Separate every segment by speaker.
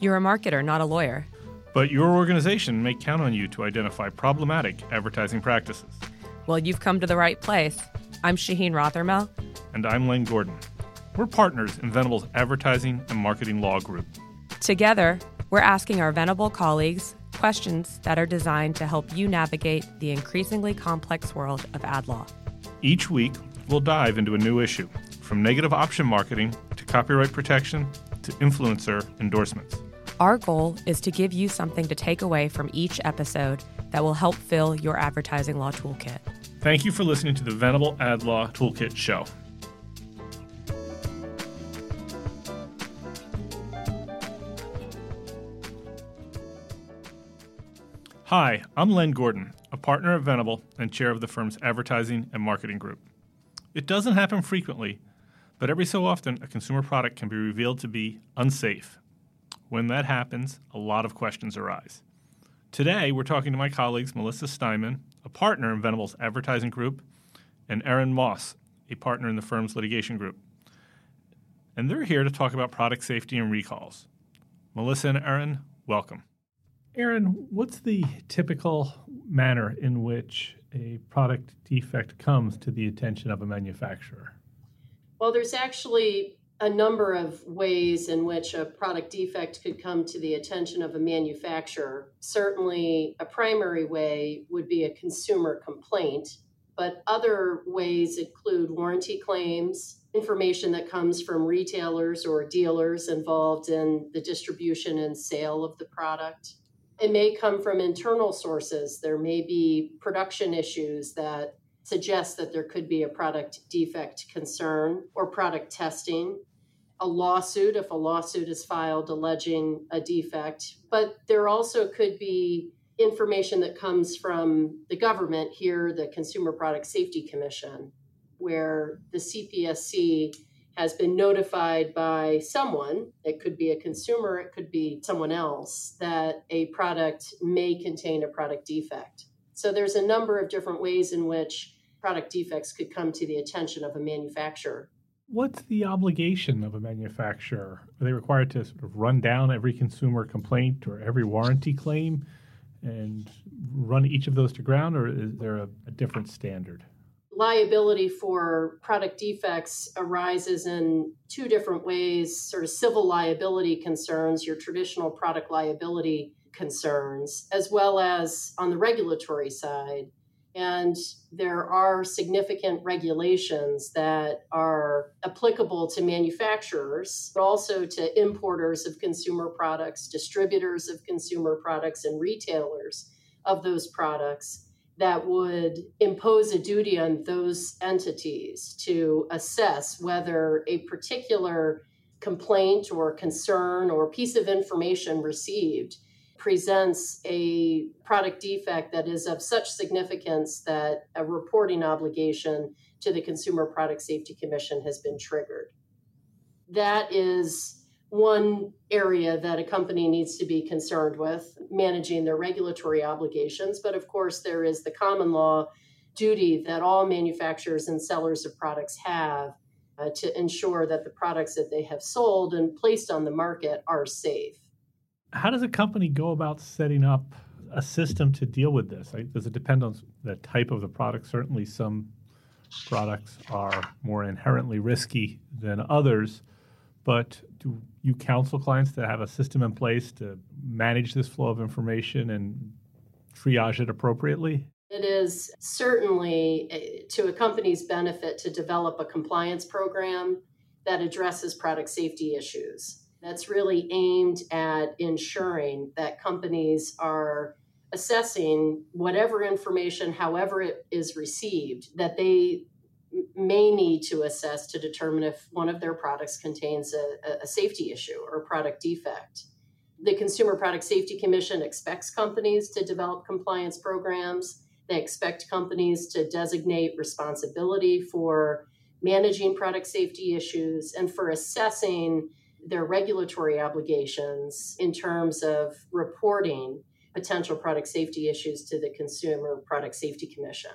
Speaker 1: You're a marketer, not a lawyer.
Speaker 2: But your organization may count on you to identify problematic advertising practices.
Speaker 1: Well, you've come to the right place. I'm Shaheen Rothermel.
Speaker 2: And I'm Len Gordon. We're partners in Venable's Advertising and Marketing Law Group.
Speaker 1: Together, we're asking our Venable colleagues questions that are designed to help you navigate the increasingly complex world of ad law.
Speaker 2: Each week, we'll dive into a new issue, from negative option marketing to copyright protection to influencer endorsements.
Speaker 1: Our goal is to give you something to take away from each episode that will help fill your advertising law toolkit.
Speaker 2: Thank you for listening to the Venable Ad Law Toolkit Show. Hi, I'm Len Gordon, a partner at Venable and chair of the firm's advertising and marketing group. It doesn't happen frequently, but every so often a consumer product can be revealed to be unsafe when that happens, a lot of questions arise. Today, we're talking to my colleagues Melissa Steinman, a partner in Venable's advertising group, and Erin Maus, a partner in the firm's litigation group. And they're here to talk about product safety and recalls. Melissa and Erin, welcome. Erin, what's the typical manner in which a product defect comes to the attention of a manufacturer?
Speaker 3: Well, there's actually a number of ways in which a product defect could come to the attention of a manufacturer. Certainly, a primary way would be a consumer complaint, but other ways include warranty claims, information that comes from retailers or dealers involved in the distribution and sale of the product. It may come from internal sources. There may be production issues that suggest that there could be a product defect concern or product testing a lawsuit if a lawsuit is filed alleging a defect. But there also could be information that comes from the government here, the Consumer Product Safety Commission, where the CPSC has been notified by someone, it could be a consumer, it could be someone else, that a product may contain a product defect. So there's a number of different ways in which product defects could come to the attention of a manufacturer.
Speaker 2: What's the obligation of a manufacturer? Are they required to sort of run down every consumer complaint or every warranty claim and run each of those to ground, or is there a, a different standard?
Speaker 3: Liability for product defects arises in two different ways sort of civil liability concerns, your traditional product liability concerns, as well as on the regulatory side and there are significant regulations that are applicable to manufacturers, but also to importers of consumer products, distributors of consumer products, and retailers of those products that would impose a duty on those entities to assess whether a particular complaint or concern or piece of information received presents a product defect that is of such significance that a reporting obligation to the Consumer Product Safety Commission has been triggered. That is one area that a company needs to be concerned with, managing their regulatory obligations. But of course, there is the common law duty that all manufacturers and sellers of products have uh, to ensure that the products that they have sold and placed on the market are safe
Speaker 2: how does a company go about setting up a system to deal with this? Does it depend on the type of the product? Certainly, some products are more inherently risky than others. But do you counsel clients to have a system in place to manage this flow of information and triage it appropriately?
Speaker 3: It is certainly eh, to a company's benefit to develop a compliance program that addresses product safety issues that's really aimed at ensuring that companies are assessing whatever information, however it is received, that they may need to assess to determine if one of their products contains a, a, safety issue or a product defect. The Consumer Product Safety Commission expects companies to develop compliance programs. They expect companies to designate responsibility for managing product safety issues and for assessing their regulatory obligations in terms of reporting potential product safety issues to the Consumer Product Safety Commission.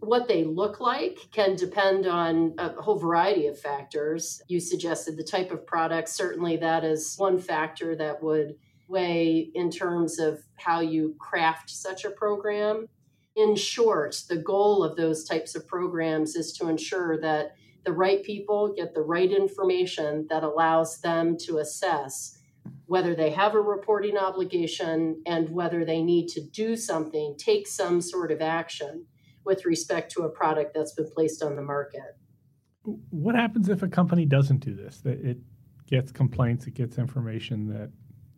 Speaker 3: What they look like can depend on a whole variety of factors. You suggested the type of product. Certainly, that is one factor that would weigh in terms of how you craft such a program. In short, the goal of those types of programs is to ensure that the right people get the right information that allows them to assess whether they have a reporting obligation and whether they need to do something, take some sort of action with respect to a product that's been placed on the market.
Speaker 2: What happens if a company doesn't do this? That it gets complaints, it gets information that,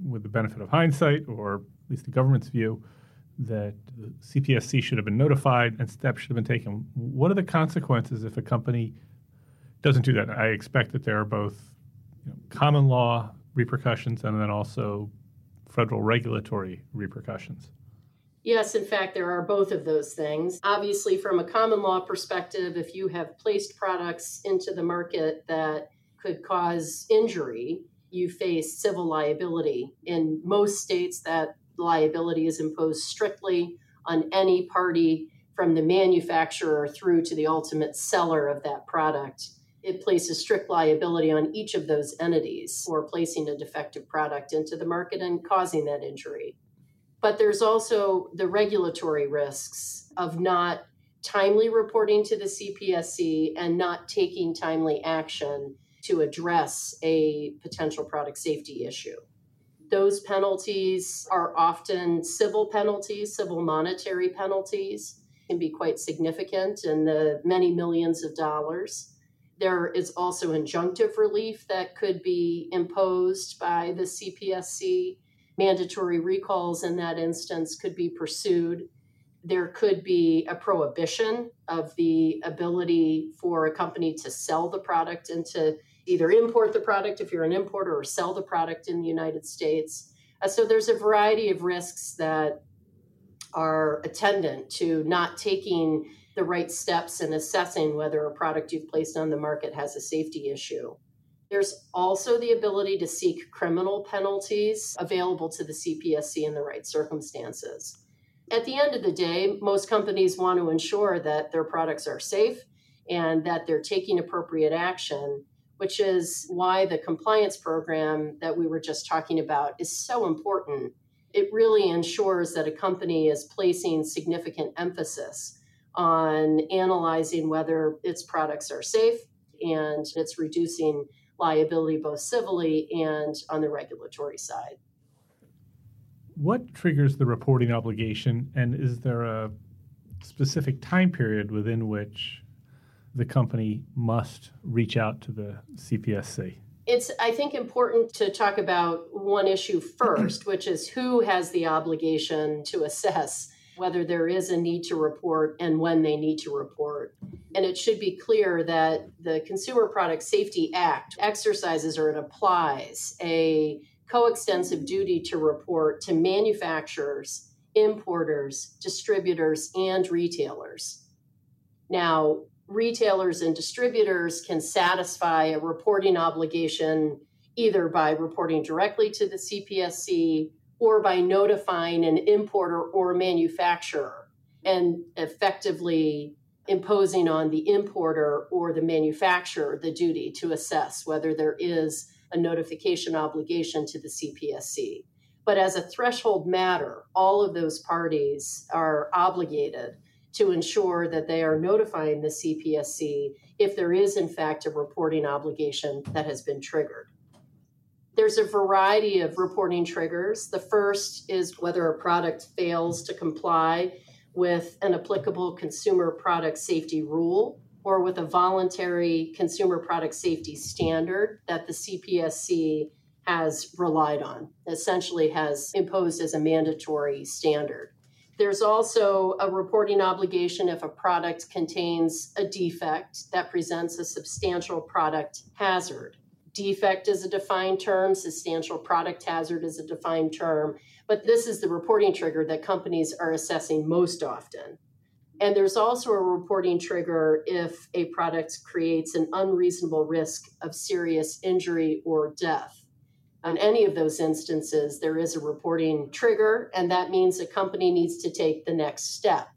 Speaker 2: with the benefit of hindsight, or at least the government's view, that CPSC should have been notified and steps should have been taken. What are the consequences if a company doesn't do that? I expect that there are both you know, common law repercussions and then also federal regulatory repercussions.
Speaker 3: Yes, in fact, there are both of those things. Obviously, from a common law perspective, if you have placed products into the market that could cause injury, you face civil liability. In most states, that liability is imposed strictly on any party from the manufacturer through to the ultimate seller of that product it places strict liability on each of those entities for placing a defective product into the market and causing that injury. But there's also the regulatory risks of not timely reporting to the CPSC and not taking timely action to address a potential product safety issue. Those penalties are often civil penalties, civil monetary penalties, can be quite significant in the many millions of dollars. There is also injunctive relief that could be imposed by the CPSC. Mandatory recalls in that instance could be pursued. There could be a prohibition of the ability for a company to sell the product and to either import the product if you're an importer or sell the product in the United States. Uh, so there's a variety of risks that are attendant to not taking the right steps in assessing whether a product you've placed on the market has a safety issue. There's also the ability to seek criminal penalties available to the CPSC in the right circumstances. At the end of the day, most companies want to ensure that their products are safe and that they're taking appropriate action, which is why the compliance program that we were just talking about is so important. It really ensures that a company is placing significant emphasis on analyzing whether its products are safe and it's reducing liability both civilly and on the regulatory side.
Speaker 2: What triggers the reporting obligation, and is there a specific time period within which the company must reach out to the CPSC?
Speaker 3: It's, I think, important to talk about one issue first, which is who has the obligation to assess whether there is a need to report and when they need to report. And it should be clear that the Consumer Product Safety Act exercises or it applies a coextensive duty to report to manufacturers, importers, distributors, and retailers. Now, retailers and distributors can satisfy a reporting obligation either by reporting directly to the CPSC or by notifying an importer or manufacturer and effectively imposing on the importer or the manufacturer the duty to assess whether there is a notification obligation to the CPSC. But as a threshold matter, all of those parties are obligated to ensure that they are notifying the CPSC if there is, in fact, a reporting obligation that has been triggered. There's a variety of reporting triggers. The first is whether a product fails to comply with an applicable consumer product safety rule or with a voluntary consumer product safety standard that the CPSC has relied on, essentially has imposed as a mandatory standard. There's also a reporting obligation if a product contains a defect that presents a substantial product hazard. Defect is a defined term, substantial product hazard is a defined term, but this is the reporting trigger that companies are assessing most often. And there's also a reporting trigger if a product creates an unreasonable risk of serious injury or death. On any of those instances, there is a reporting trigger, and that means a company needs to take the next step.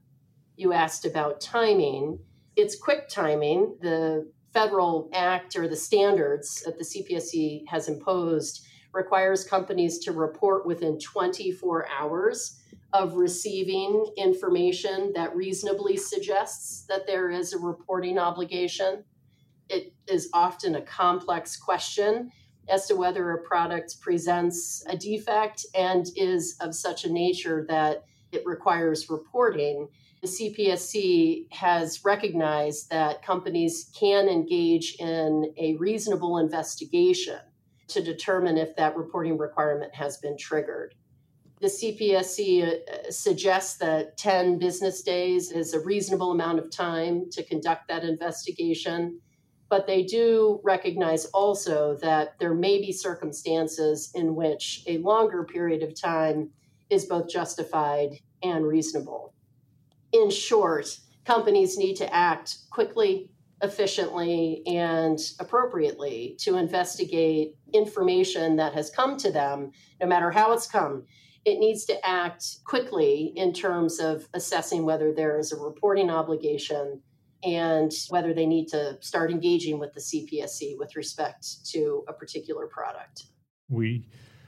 Speaker 3: You asked about timing. It's quick timing. The federal act or the standards that the CPSC has imposed requires companies to report within 24 hours of receiving information that reasonably suggests that there is a reporting obligation. It is often a complex question as to whether a product presents a defect and is of such a nature that it requires reporting. The CPSC has recognized that companies can engage in a reasonable investigation to determine if that reporting requirement has been triggered. The CPSC uh, suggests that 10 business days is a reasonable amount of time to conduct that investigation, but they do recognize also that there may be circumstances in which a longer period of time is both justified and reasonable. In short, companies need to act quickly, efficiently, and appropriately to investigate information that has come to them, no matter how it's come. It needs to act quickly in terms of assessing whether there is a reporting obligation and whether they need to start engaging with the CPSC with respect to a particular product.
Speaker 2: We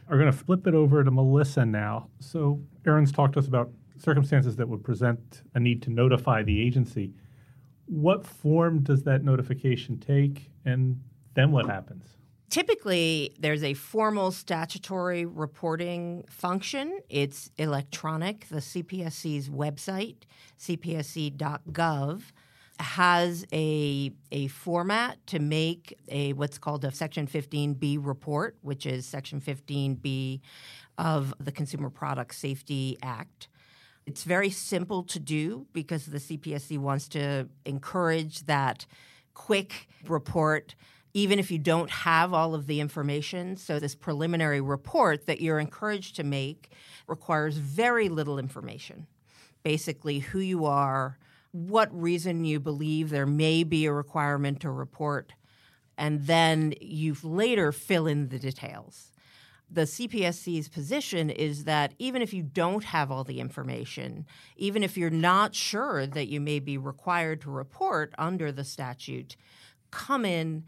Speaker 2: are going to flip it over to Melissa now. So, Erin's talked to us about circumstances that would present a need to notify the agency. What form does that notification take, and then what happens?
Speaker 4: Typically, there's a formal statutory reporting function. It's electronic. The CPSC's website, cpsc.gov, has a, a format to make a what's called a Section 15B report, which is Section 15B of the Consumer Product Safety Act. It's very simple to do because the CPSC wants to encourage that quick report even if you don't have all of the information. So, this preliminary report that you're encouraged to make requires very little information. Basically, who you are, what reason you believe there may be a requirement to report, and then you later fill in the details. The CPSC's position is that even if you don't have all the information, even if you're not sure that you may be required to report under the statute, come in,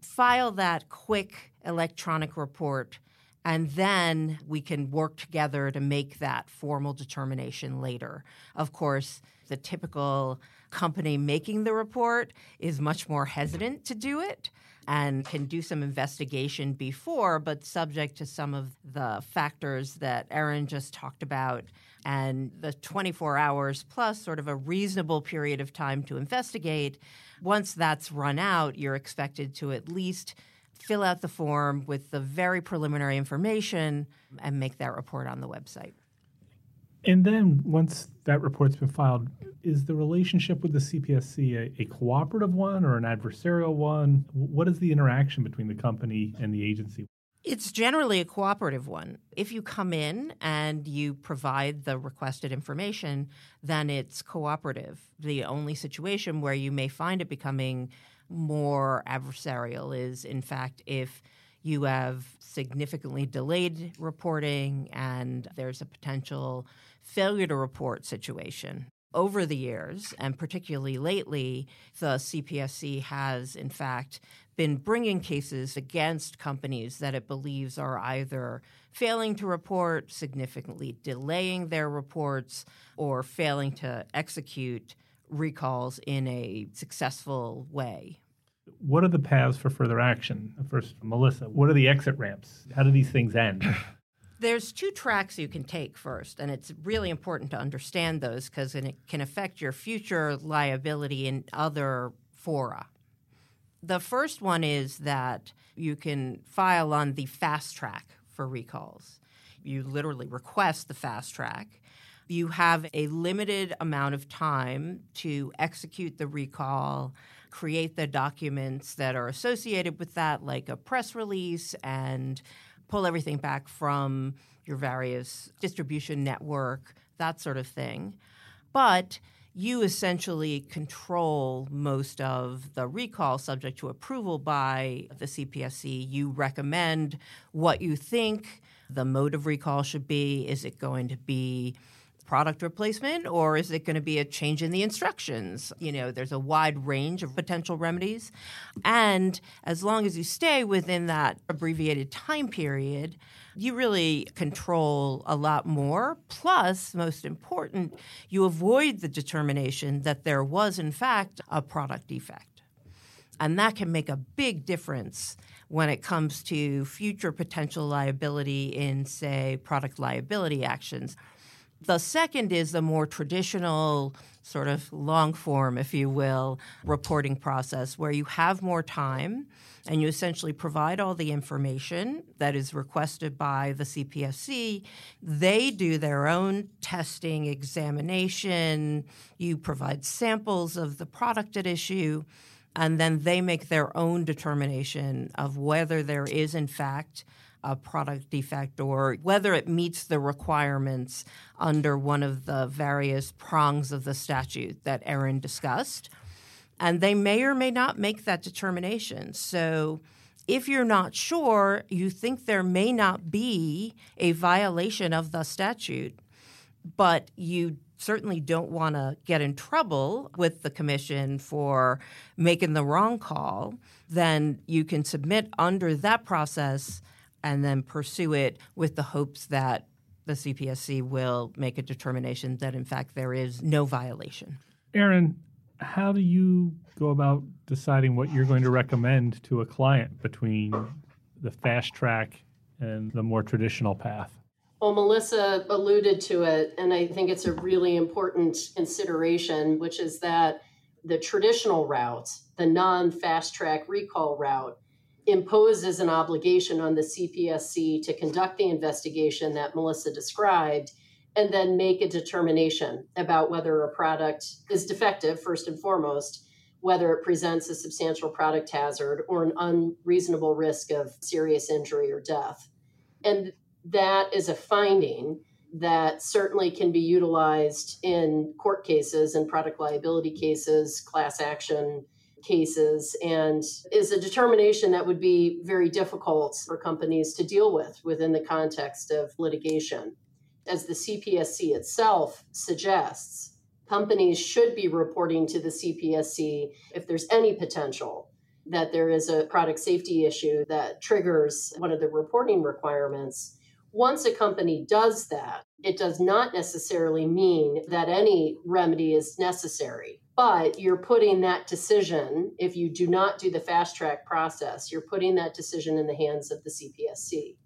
Speaker 4: file that quick electronic report, and then we can work together to make that formal determination later. Of course, the typical company making the report is much more hesitant to do it and can do some investigation before, but subject to some of the factors that Erin just talked about and the 24 hours plus sort of a reasonable period of time to investigate. Once that's run out, you're expected to at least fill out the form with the very preliminary information and make that report on the website.
Speaker 2: And then once that report's been filed, is the relationship with the CPSC a, a, cooperative one or an adversarial one? What is the interaction between the company and the agency?
Speaker 4: It's generally a cooperative one. If you come in and you provide the requested information, then it's cooperative. The only situation where you may find it becoming more adversarial is, in fact, if you have significantly delayed reporting and there's a potential failure to report situation. Over the years, and particularly lately, the CPSC has, in fact, been bringing cases against companies that it believes are either failing to report, significantly delaying their reports, or failing to execute recalls in a successful way.
Speaker 2: What are the paths for further action? First, Melissa, what are the exit ramps? How do these things end?
Speaker 4: There's two tracks you can take first, and it's really important to understand those because it can affect your future liability in other fora. The first one is that you can file on the fast track for recalls. You literally request the fast track. You have a limited amount of time to execute the recall, create the documents that are associated with that, like a press release, and pull everything back from your various distribution network, that sort of thing. But you essentially control most of the recall subject to approval by the CPSC. You recommend what you think the mode of recall should be. Is it going to be product replacement or is it going to be a change in the instructions? You know, there's a wide range of potential remedies. And as long as you stay within that abbreviated time period, you really control a lot more. Plus, most important, you avoid the determination that there was, in fact, a product defect. And that can make a big difference when it comes to future potential liability in, say, product liability actions. The second is the more traditional, sort of long form, if you will, reporting process where you have more time and you essentially provide all the information that is requested by the CPSC. They do their own testing, examination, you provide samples of the product at issue, and then they make their own determination of whether there is, in fact, a product defect or whether it meets the requirements under one of the various prongs of the statute that Erin discussed. And they may or may not make that determination. So if you're not sure, you think there may not be a violation of the statute, but you certainly don't want to get in trouble with the commission for making the wrong call, then you can submit under that process and then pursue it with the hopes that the CPSC will make a determination that, in fact, there is no violation.
Speaker 2: Erin, how do you go about deciding what you're going to recommend to a client between the fast track and the more traditional path?
Speaker 3: Well, Melissa alluded to it, and I think it's a really important consideration, which is that the traditional route, the non fast track recall route, imposes an obligation on the CPSC to conduct the investigation that Melissa described and then make a determination about whether a product is defective, first and foremost, whether it presents a substantial product hazard or an unreasonable risk of serious injury or death. And that is a finding that certainly can be utilized in court cases and product liability cases, class action cases, and is a determination that would be very difficult for companies to deal with within the context of litigation as the CPSC itself suggests, companies should be reporting to the CPSC if there's any potential that there is a product safety issue that triggers one of the reporting requirements. Once a company does that, it does not necessarily mean that any remedy is necessary. But you're putting that decision, if you do not do the fast track process, you're putting that decision in the hands of the CPSC.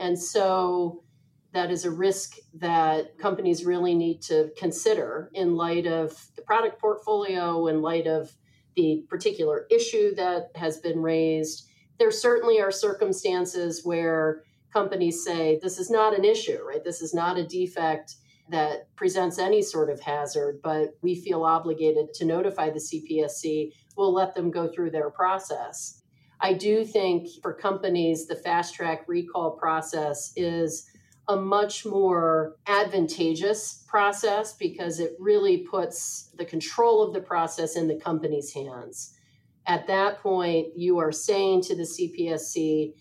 Speaker 3: And so that is a risk that companies really need to consider in light of the product portfolio, in light of the particular issue that has been raised. There certainly are circumstances where companies say this is not an issue, right? This is not a defect that presents any sort of hazard, but we feel obligated to notify the CPSC. We'll let them go through their process. I do think for companies, the fast track recall process is a much more advantageous process because it really puts the control of the process in the company's hands. At that point, you are saying to the CPSC,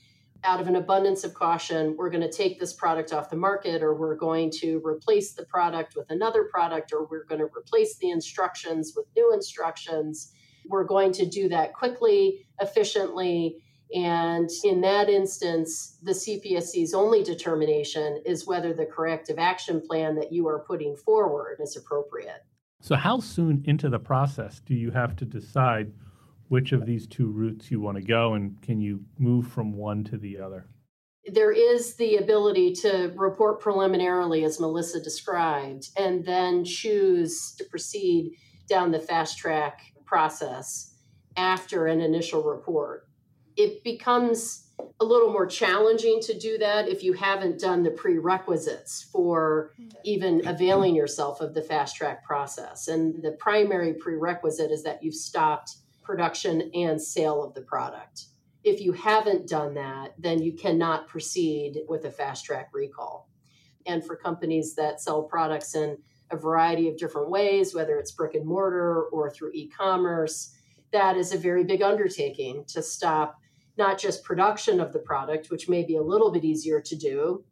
Speaker 3: out of an abundance of caution, we're going to take this product off the market, or we're going to replace the product with another product, or we're going to replace the instructions with new instructions. We're going to do that quickly, efficiently, and in that instance, the CPSC's only determination is whether the corrective action plan that you are putting forward is appropriate.
Speaker 2: So, how soon into the process do you have to decide which of these two routes you want to go, and can you move from one to the other?
Speaker 3: There is the ability to report preliminarily, as Melissa described, and then choose to proceed down the fast track process after an initial report it becomes a little more challenging to do that if you haven't done the prerequisites for even availing yourself of the fast track process. And the primary prerequisite is that you've stopped production and sale of the product. If you haven't done that, then you cannot proceed with a fast track recall. And for companies that sell products in a variety of different ways, whether it's brick and mortar or through e commerce, that is a very big undertaking to stop not just production of the product, which may be a little bit easier to do,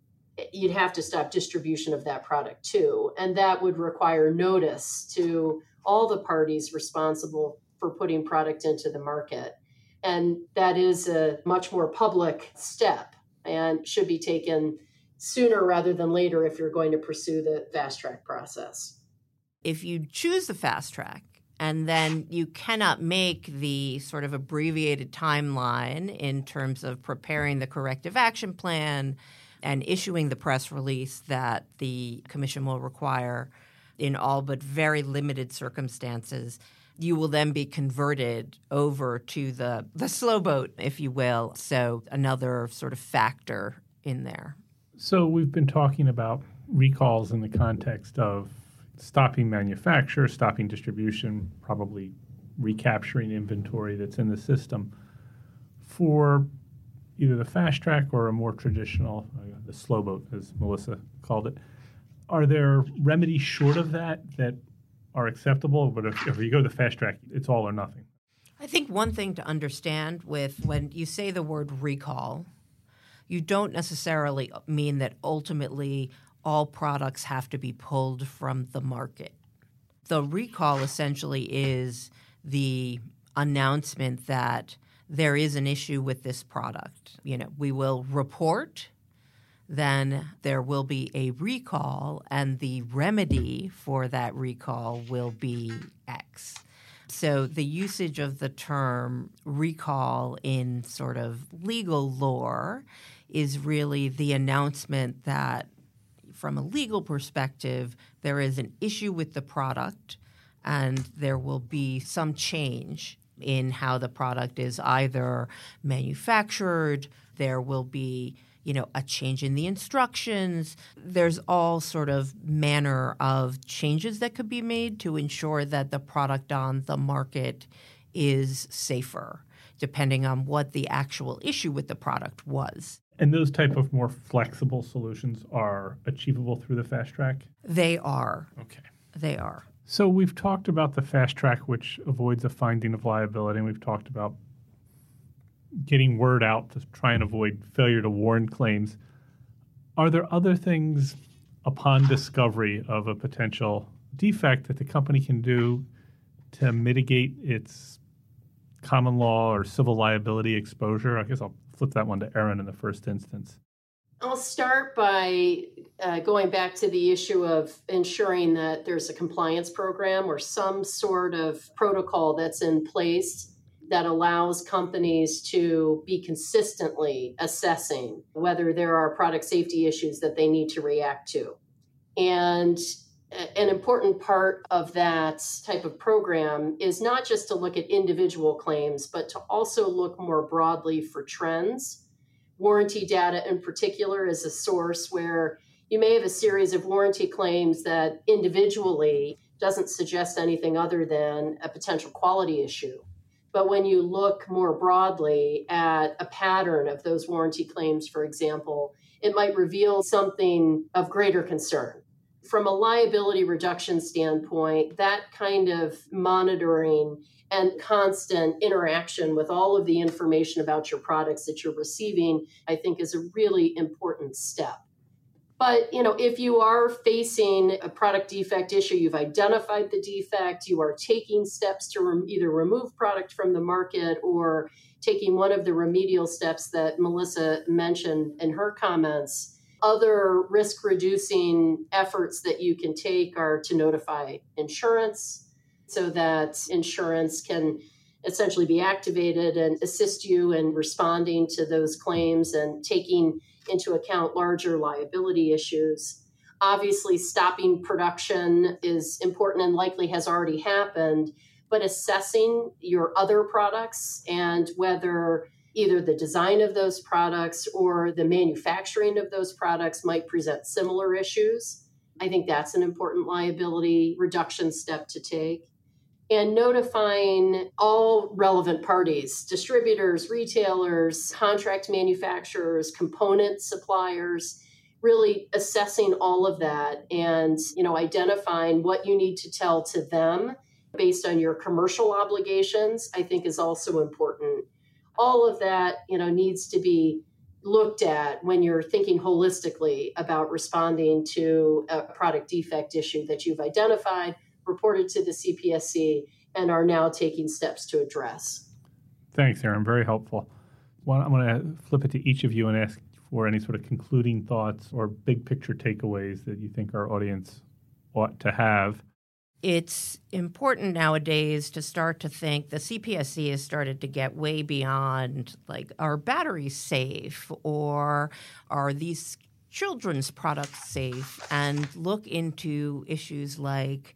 Speaker 3: you'd have to stop distribution of that product too. And that would require notice to all the parties responsible for putting product into the market. And that is a much more public step and should be taken sooner rather than later if you're going to pursue the fast track process.
Speaker 4: If you choose the fast track, and then you cannot make the sort of abbreviated timeline in terms of preparing the corrective action plan and issuing the press release that the commission will require in all but very limited circumstances you will then be converted over to the the slow boat if you will. So another sort of factor in there.
Speaker 2: So we've been talking about recalls in the context of stopping manufacture stopping distribution probably recapturing inventory that's in the system for either the fast track or a more traditional uh, the slow boat as melissa called it. Are there remedies short of that that are acceptable? But if, if you go the fast track, it's all or nothing.
Speaker 4: I think one thing to understand with when you say the word recall, you don't necessarily mean that ultimately all products have to be pulled from the market. The recall essentially is the announcement that there is an issue with this product. You know, we will report then there will be a recall, and the remedy for that recall will be X. So the usage of the term recall in sort of legal lore is really the announcement that, from a legal perspective, there is an issue with the product and there will be some change in how the product is either manufactured, there will be you know, a change in the instructions. There's all sort of manner of changes that could be made to ensure that the product on the market is safer, depending on what the actual issue with the product was.
Speaker 2: And those type of more flexible solutions are achievable through the fast track?
Speaker 4: They are.
Speaker 2: Okay.
Speaker 4: They are.
Speaker 2: So we've talked about the fast track, which avoids a finding of liability, and we've talked about getting word out to try and avoid failure to warn claims. Are there other things upon discovery of a potential defect that the company can do to mitigate its common law or civil liability exposure? I guess I'll flip that one to Erin in the first instance.
Speaker 3: I'll start by uh, going back to the issue of ensuring that there's a compliance program or some sort of protocol that's in place that allows companies to be consistently assessing whether there are product safety issues that they need to react to. And an important part of that type of program is not just to look at individual claims, but to also look more broadly for trends. Warranty data, in particular, is a source where you may have a series of warranty claims that individually doesn't suggest anything other than a potential quality issue. But when you look more broadly at a pattern of those warranty claims, for example, it might reveal something of greater concern. From a liability reduction standpoint, that kind of monitoring and constant interaction with all of the information about your products that you're receiving, I think is a really important step. But you know, if you are facing a product defect issue, you've identified the defect, you are taking steps to rem- either remove product from the market or taking one of the remedial steps that Melissa mentioned in her comments. Other risk reducing efforts that you can take are to notify insurance so that insurance can essentially be activated and assist you in responding to those claims and taking into account larger liability issues. Obviously, stopping production is important and likely has already happened, but assessing your other products and whether either the design of those products or the manufacturing of those products might present similar issues. I think that's an important liability reduction step to take and notifying all relevant parties distributors, retailers, contract manufacturers, component suppliers really assessing all of that and you know identifying what you need to tell to them based on your commercial obligations i think is also important. All of that you know needs to be looked at when you're thinking holistically about responding to a product defect issue that you've identified, reported to the CPSC, and are now taking steps to address.
Speaker 2: Thanks, Erin. Very helpful. Well, I'm going to flip it to each of you and ask for any sort of concluding thoughts or big picture takeaways that you think our audience ought to have.
Speaker 4: It's important nowadays to start to think the CPSC has started to get way beyond like are batteries safe or are these children's products safe and look into issues like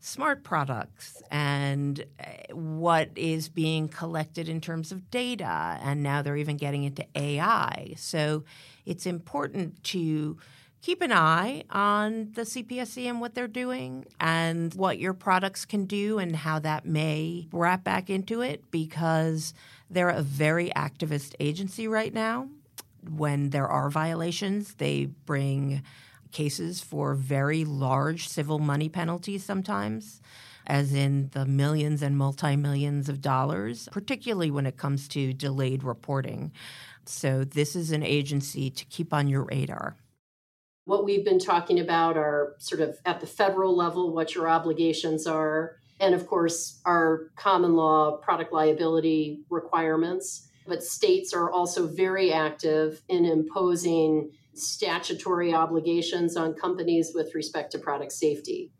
Speaker 4: smart products and uh, what is being collected in terms of data. And now they're even getting into AI. So it's important to keep an eye on the CPSC and what they're doing and what your products can do and how that may wrap back into it because they're a very activist agency right now. When there are violations, they bring cases for very large civil money penalties sometimes, as in the millions and multi millions of dollars, particularly when it comes to delayed reporting. So, this is an agency to keep on your radar.
Speaker 3: What we've been talking about are sort of at the federal level, what your obligations are, and of course, our common law product liability requirements. But states are also very active in imposing statutory obligations on companies with respect to product safety.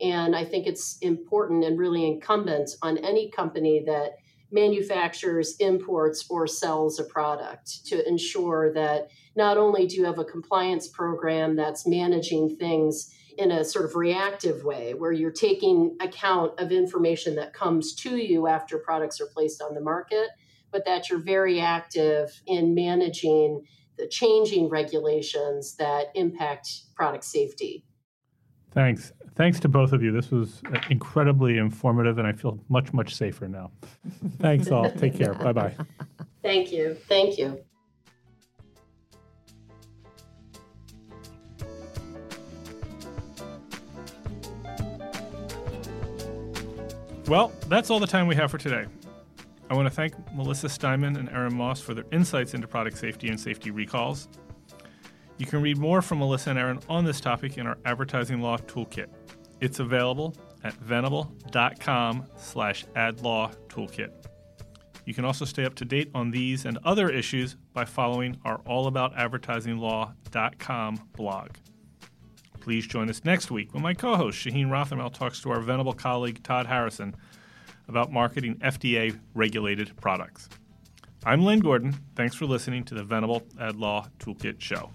Speaker 3: And I think it's important and really incumbent on any company that manufactures, imports, or sells a product to ensure that not only do you have a compliance program that's managing things in a sort of reactive way, where you're taking account of information that comes to you after products are placed on the market, but that you're very active in managing the changing regulations that impact product safety.
Speaker 2: Thanks. Thanks to both of you. This was uh, incredibly informative, and I feel much, much safer now. Thanks all. Take care. Bye bye.
Speaker 3: Thank you. Thank you.
Speaker 2: Well, that's all the time we have for today. I want to thank Melissa Steinman and Erin Maus for their insights into product safety and safety recalls. You can read more from Melissa and Erin on this topic in our advertising law toolkit. It's available at venable.com slash adlaw toolkit. You can also stay up to date on these and other issues by following our allaboutadvertisinglaw.com blog. Please join us next week when my co-host Shaheen Rothermel talks to our Venable colleague Todd Harrison about marketing FDA regulated products. I'm Len Gordon. Thanks for listening to the Venable Ad Law Toolkit Show.